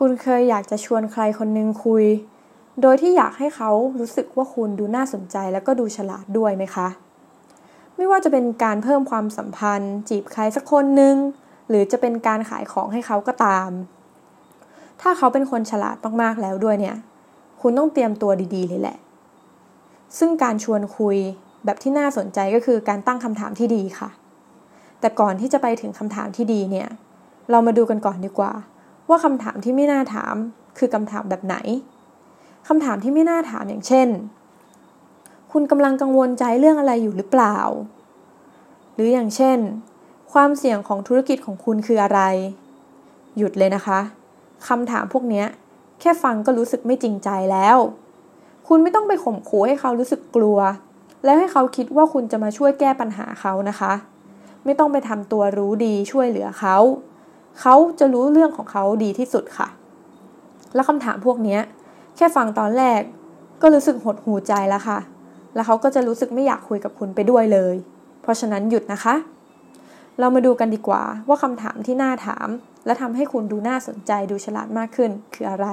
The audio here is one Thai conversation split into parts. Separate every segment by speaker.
Speaker 1: คุณเคยอยากจะชวนใครคนนึงคุย โดยที่อยากให้เขารู้สึกว่าคุณดูน่าสนใจแล้วก็ดูฉลาดด้วยไหมคะ ไม่ว่าจะเป็นการเพิ่มความสัมพันธ์ จีบใครสักคนหนึ่งหรือจะเป็นการขายของให้เขาก็ตาม ถ้าเขาเป็นคนฉลาดมากๆแล้วด้วยเนี่ย คุณต้องเตรียมตัวดีๆเลยแหละ ซึ่งการชวนคุยแบบที่น่าสนใจก็คือการตั้งคำถามที่ดีค่ะ แต่ก่อนที่จะไปถึงคำถามที่ดีเนี่ย เรามาดูกันก่อนดีกว่า ว่าคำถามที่ไม่น่าถามคือคำถามแบบไหนคำถามที่ไม่น่าถามอย่างเช่น คุณกำลังกังวลใจเรื่องอะไรอยู่หรือเปล่า หรืออย่างเช่น ความเสี่ยงของธุรกิจของคุณคืออะไร หยุดเลยนะคะคำถามพวกนี้แค่ฟังก็รู้สึกไม่จริงใจแล้ว คุณไม่ต้องไปข่มขู่ให้เขารู้สึกกลัว แล้วให้เขาคิดว่าคุณจะมาช่วยแก้ปัญหาเขานะคะ ไม่ต้องไปทำตัวรู้ดีช่วยเหลือเขา เขาจะรู้เรื่องของเขาดีที่สุดค่ะ แล้วคำถามพวกนี้แค่ฟังตอนแรกก็รู้สึกหดหูใจแล้วค่ะ แล้วเขาก็จะรู้สึกไม่อยากคุยกับคุณไปด้วยเลย เพราะฉะนั้นหยุดนะคะ เรามาดูกันดีกว่าว่าคำถามที่น่าถาม และทำให้คุณดูน่าสนใจดูฉลาดมากขึ้นคืออะไร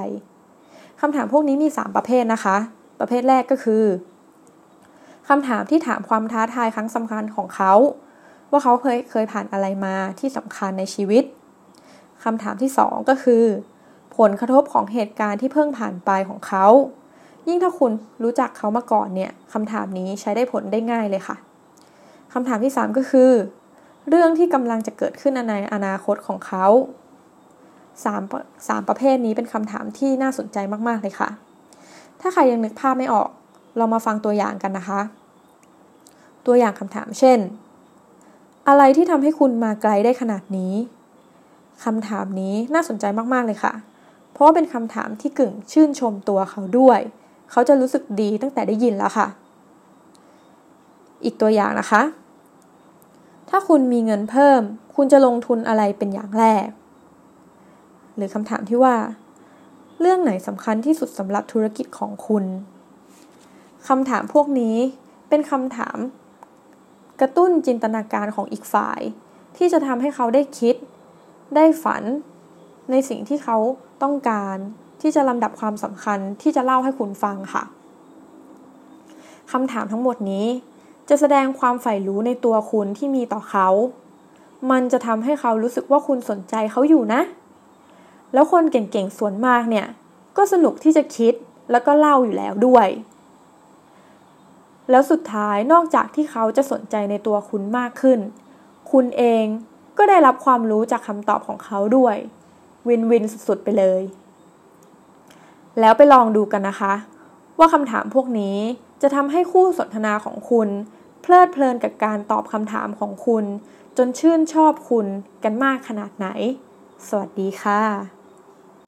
Speaker 1: คำถามพวกนี้มี 3 ประเภทนะคะ ประเภทแรกก็คือคำถามที่ถามความท้าทายครั้งสำคัญของเขา ว่าเขาเคยเคยผ่านอะไรมาที่สำคัญในชีวิต คำถามที่ 2 ก็คือ ผลกระทบของเหตุการณ์ที่เพิ่งผ่านไปของเขา ยิ่งถ้าคุณรู้จักเขามาก่อนเนี่ยคำถามนี้ใช้ได้ผลได้ง่ายเลยค่ะคำถามที่ 3 ก็คือ เรื่องที่กำลังจะเกิดขึ้นในอนาคตของเขาสามสามประเภทนี้เป็นคำถามที่น่าสนใจมาก ๆ เลยค่ะ ถ้าใครยังนึกภาพไม่ออก เรามาฟังตัวอย่างกันนะคะ ตัวอย่างคำถามเช่น อะไรที่ทำให้คุณมาไกลได้ขนาดนี้ คำถามนี้น่าสนใจมากๆเลยค่ะ เพราะว่าเป็นคำถามที่กึ่งชื่นชมตัวเขาด้วย เขาจะรู้สึกดีตั้งแต่ได้ยินแล้วค่ะ อีกตัวอย่างนะคะ ถ้าคุณมีเงินเพิ่ม คุณจะลงทุนอะไรเป็นอย่างแรก หรือคำถามที่ว่า เรื่องไหนสำคัญที่สุดสำหรับธุรกิจของคุณคำถามพวกนี้เป็นคำถาม กระตุ้นจินตนาการของอีกฝ่าย ที่จะทำให้เขาได้คิด ได้ฝันในสิ่งที่เขาต้องการที่จะลำดับความสำคัญที่จะเล่าให้คุณฟังค่ะคำถามทั้งหมดนี้ จะแสดงความใฝ่รู้ในตัวคุณที่มีต่อเขา มันจะทำให้เขารู้สึกว่าคุณสนใจเขาอยู่นะ แล้วคนเก่งๆส่วนมากเนี่ย ก็สนุกที่จะคิดแล้วก็เล่าอยู่แล้วด้วย แล้วสุดท้ายนอกจากที่เขาจะสนใจในตัวคุณมากขึ้น คุณเอง ก็ได้รับความรู้จากคำตอบของเขาด้วย วินวินสุดๆไปเลย แล้วไปลองดูกันนะคะ ว่าคำถามพวกนี้จะทำให้คู่สนทนาของคุณ เพลิดเพลินกับการตอบคำถามของคุณ จนชื่นชอบคุณกันมากขนาดไหน สวัสดีค่ะ